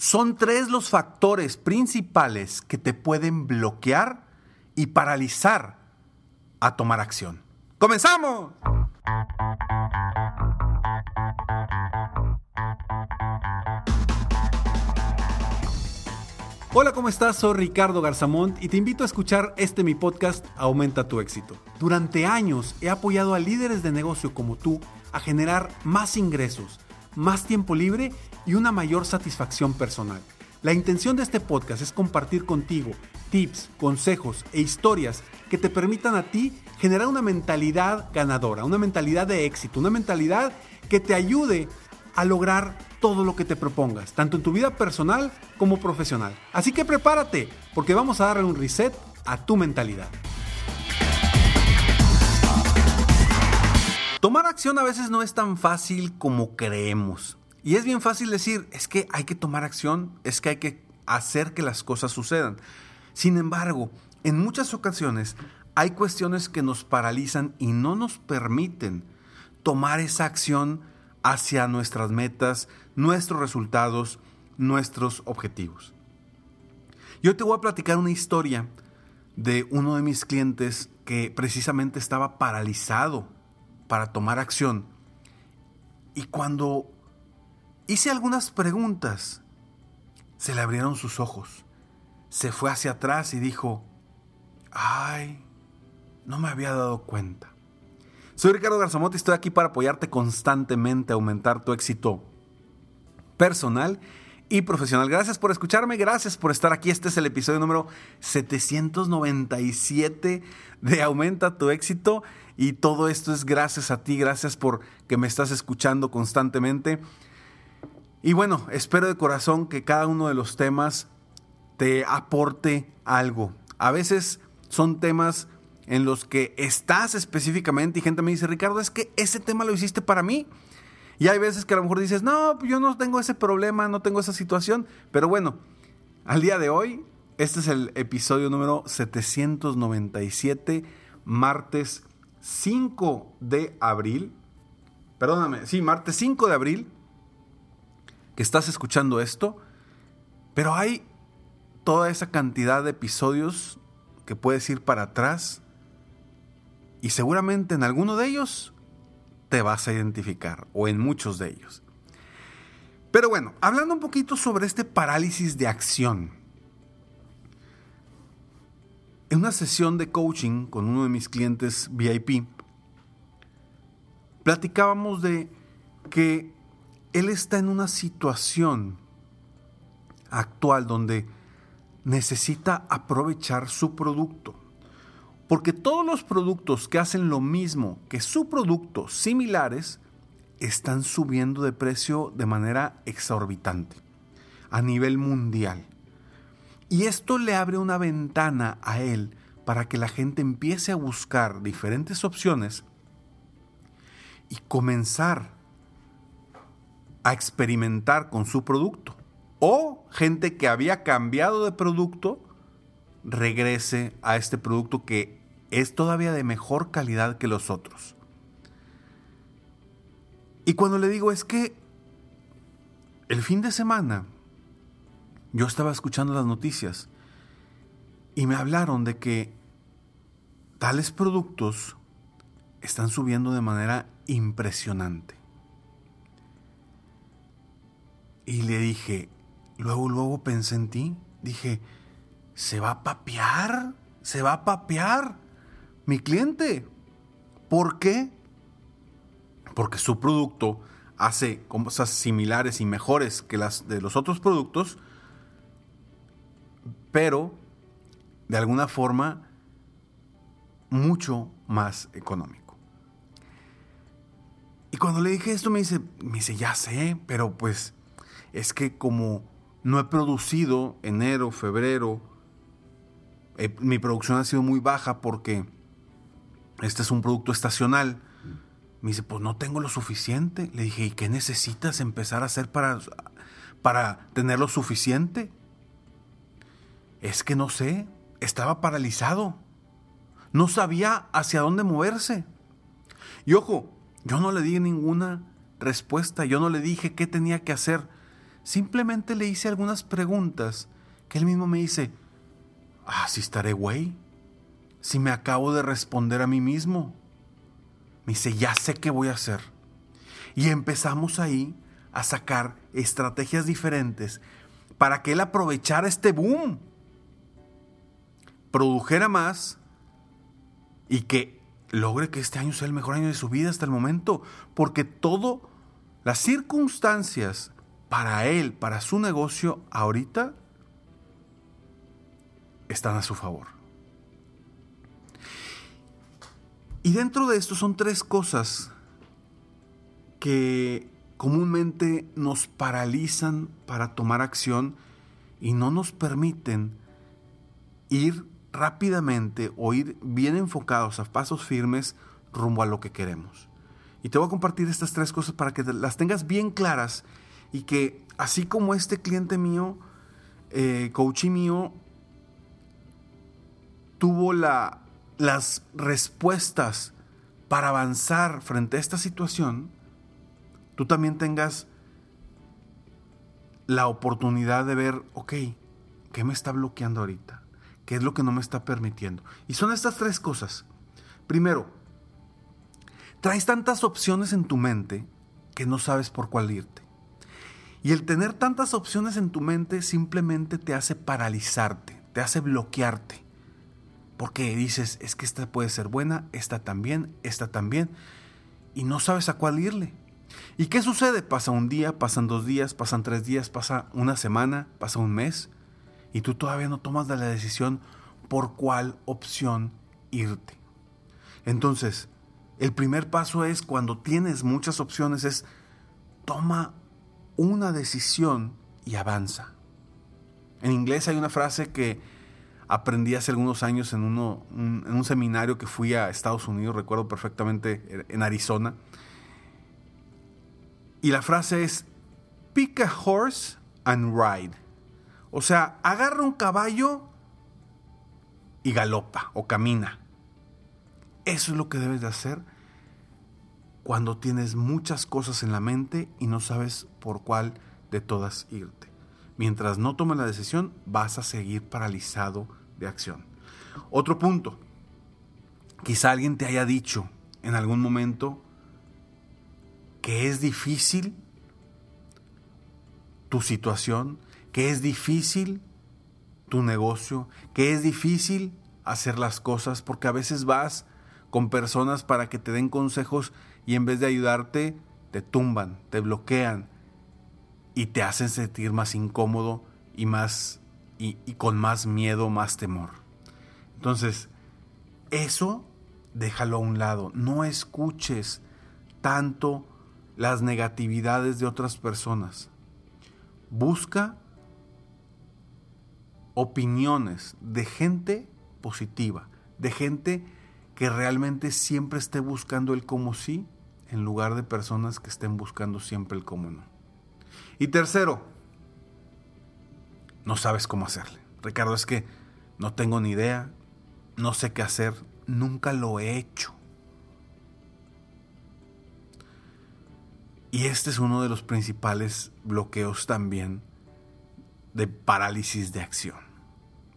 Son tres los factores principales que te pueden bloquear y paralizar a tomar acción. ¡Comenzamos! Hola, ¿cómo estás? Soy Ricardo Garzamont y te invito a escuchar este mi podcast Aumenta tu éxito. Durante años he apoyado a líderes de negocio como tú a generar más ingresos, más tiempo libre y una mayor satisfacción personal. La intención de este podcast es compartir contigo tips, consejos e historias que te permitan a ti generar una mentalidad ganadora, una mentalidad de éxito, una mentalidad que te ayude a lograr todo lo que te propongas, tanto en tu vida personal como profesional. Así que prepárate, porque vamos a darle un reset a tu mentalidad. Tomar acción a veces no es tan fácil como creemos. Y es bien fácil decir, es que hay que tomar acción, es que hay que hacer que las cosas sucedan. Sin embargo, en muchas ocasiones hay cuestiones que nos paralizan y no nos permiten tomar esa acción hacia nuestras metas, nuestros resultados, nuestros objetivos. Yo te voy a platicar una historia de uno de mis clientes que precisamente estaba paralizado para tomar acción. Y cuando Hice algunas preguntas. Se le abrieron sus ojos. Se fue hacia atrás y dijo, ay, no me había dado cuenta. Soy Ricardo Garzamont y estoy aquí para apoyarte constantemente a aumentar tu éxito personal y profesional. Gracias por escucharme, gracias por estar aquí. Este es el episodio número 797 de Aumenta tu éxito y todo esto es gracias a ti, gracias por que me estás escuchando constantemente. Y bueno, espero de corazón que cada uno de los temas te aporte algo. A veces son temas en los que estás específicamente y gente me dice, Ricardo, es que ese tema lo hiciste para mí. Y hay veces que a lo mejor dices, no, yo no tengo ese problema, no tengo esa situación. Pero bueno, al día de hoy, este es el episodio número 797, martes 5 de abril. Perdóname, sí, martes 5 de abril que estás escuchando esto, pero hay toda esa cantidad de episodios que puedes ir para atrás y seguramente en alguno de ellos te vas a identificar o en muchos de ellos. Pero bueno, hablando un poquito sobre este parálisis de acción. En una sesión de coaching con uno de mis clientes VIP, platicábamos de que él está en una situación actual donde necesita aprovechar su producto. Porque todos los productos que hacen lo mismo que su producto, similares, están subiendo de precio de manera exorbitante a nivel mundial. Y esto le abre una ventana a él para que la gente empiece a buscar diferentes opciones y comenzar a experimentar con su producto. O gente que había cambiado de producto regrese a este producto que es todavía de mejor calidad que los otros. Y cuando le digo es que el fin de semana yo estaba escuchando las noticias y me hablaron de que tales productos están subiendo de manera impresionante. Y le dije, luego, luego pensé en ti. Dije, se va a papear, se va a papear mi cliente. ¿Por qué? Porque su producto hace cosas similares y mejores que las de los otros productos, pero de alguna forma mucho más económico. Y cuando le dije esto me dice, me dice, ya sé, pero pues es que como no he producido enero, febrero, eh, mi producción ha sido muy baja porque este es un producto estacional. Me dice, pues no tengo lo suficiente. Le dije, ¿y qué necesitas empezar a hacer para, para tener lo suficiente? Es que no sé, estaba paralizado. No sabía hacia dónde moverse. Y ojo, yo no le di ninguna respuesta, yo no le dije qué tenía que hacer. Simplemente le hice algunas preguntas que él mismo me dice, ah, si estaré güey, si me acabo de responder a mí mismo. Me dice, ya sé qué voy a hacer. Y empezamos ahí a sacar estrategias diferentes para que él aprovechara este boom produjera más y que logre que este año sea el mejor año de su vida hasta el momento, porque todo, las circunstancias para él, para su negocio ahorita, están a su favor. Y dentro de esto son tres cosas que comúnmente nos paralizan para tomar acción y no nos permiten ir rápidamente o ir bien enfocados a pasos firmes rumbo a lo que queremos. Y te voy a compartir estas tres cosas para que las tengas bien claras y que así como este cliente mío, eh, coach mío, tuvo la, las respuestas para avanzar frente a esta situación, tú también tengas la oportunidad de ver, ok, ¿qué me está bloqueando ahorita? ¿Qué es lo que no me está permitiendo? Y son estas tres cosas. Primero, traes tantas opciones en tu mente que no sabes por cuál irte. Y el tener tantas opciones en tu mente simplemente te hace paralizarte, te hace bloquearte. Porque dices, es que esta puede ser buena, esta también, esta también, y no sabes a cuál irle. ¿Y qué sucede? Pasa un día, pasan dos días, pasan tres días, pasa una semana, pasa un mes, y tú todavía no tomas la decisión por cuál opción irte. Entonces, el primer paso es cuando tienes muchas opciones es toma una decisión y avanza. En inglés hay una frase que aprendí hace algunos años en, un, un seminario que fui a Estados Unidos, recuerdo perfectamente, en Arizona. Y la frase es, pick a horse and ride. O sea, agarra un caballo y galopa o camina. Eso es lo que debes de hacer cuando tienes muchas cosas en la mente y no sabes por cuál de todas irte. Mientras no tomes la decisión, vas a seguir paralizado de acción. Otro punto. Quizá alguien te haya dicho en algún momento que es difícil tu situación, que es difícil tu negocio, que es difícil hacer las cosas, porque a veces vas con personas para que te den consejos y en vez de ayudarte, te tumban, te bloquean y te hacen sentir más incómodo y más y, con más miedo, más temor. Entonces, eso déjalo a un lado. No escuches tanto las negatividades de otras personas. Busca opiniones de gente positiva, de gente que realmente siempre esté buscando el como sí, en lugar de personas que estén buscando siempre el cómo no. Y tercero, no sabes cómo hacerle. Ricardo, es que no tengo ni idea, no sé qué hacer, nunca lo he hecho. Y este es uno de los principales bloqueos también de parálisis de acción.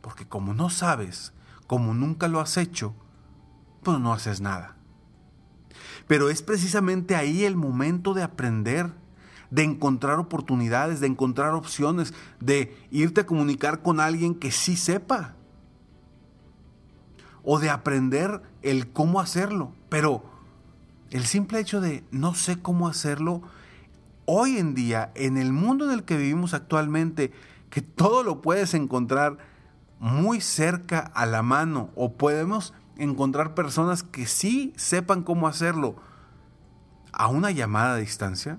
Porque como no sabes, como nunca lo has hecho, pues no haces nada. Pero es precisamente ahí el momento de aprender, de encontrar oportunidades, de encontrar opciones, de irte a comunicar con alguien que sí sepa. O de aprender el cómo hacerlo. Pero el simple hecho de no sé cómo hacerlo, hoy en día, en el mundo en el que vivimos actualmente, que todo lo puedes encontrar muy cerca a la mano o podemos encontrar personas que sí sepan cómo hacerlo a una llamada a distancia,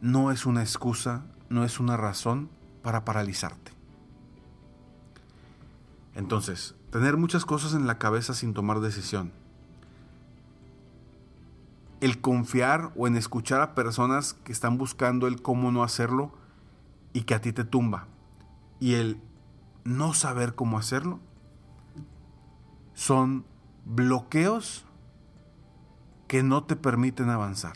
no es una excusa, no es una razón para paralizarte. Entonces, tener muchas cosas en la cabeza sin tomar decisión. El confiar o en escuchar a personas que están buscando el cómo no hacerlo y que a ti te tumba. Y el no saber cómo hacerlo son bloqueos que no te permiten avanzar.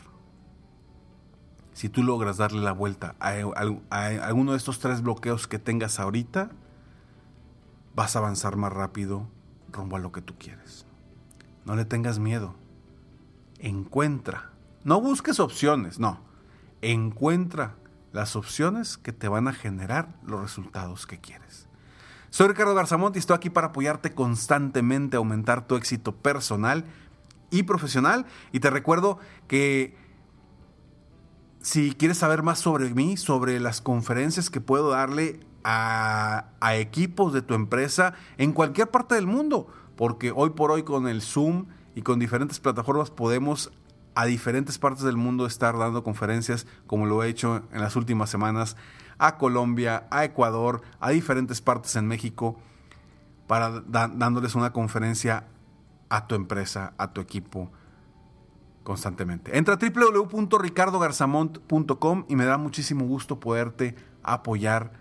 Si tú logras darle la vuelta a, alguno de estos tres bloqueos que tengas ahorita, vas a avanzar más rápido rumbo a lo que tú quieres. No le tengas miedo. Encuentra. No busques opciones, no. Encuentra las opciones que te van a generar los resultados que quieres. Soy Ricardo Garzamont y estoy aquí para apoyarte constantemente a aumentar tu éxito personal y profesional. Y te recuerdo que si quieres saber más sobre mí, sobre las conferencias que puedo darle a, a, equipos de tu empresa en cualquier parte del mundo, porque hoy por hoy con el Zoom y con diferentes plataformas podemos a diferentes partes del mundo estar dando conferencias como lo he hecho en las últimas semanas a Colombia, a Ecuador, a diferentes partes en México, para dándoles una conferencia a tu empresa, a tu equipo constantemente. Entra a www.ricardogarzamont.com y me da muchísimo gusto poderte apoyar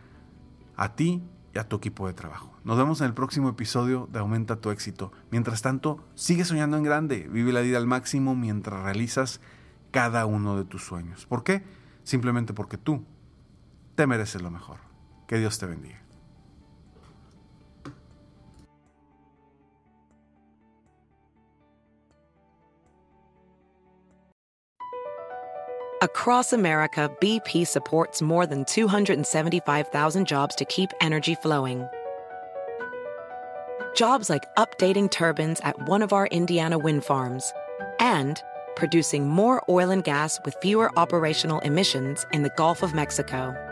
a ti y a tu equipo de trabajo. Nos vemos en el próximo episodio de Aumenta tu éxito. Mientras tanto, sigue soñando en grande, vive la vida al máximo mientras realizas cada uno de tus sueños. ¿Por qué? Simplemente porque tú te mereces lo mejor. Que Dios te bendiga. Across America, BP supports more than 275,000 jobs to keep energy flowing. Jobs like updating turbines at one of our Indiana wind farms and producing more oil and gas with fewer operational emissions in the Gulf of Mexico.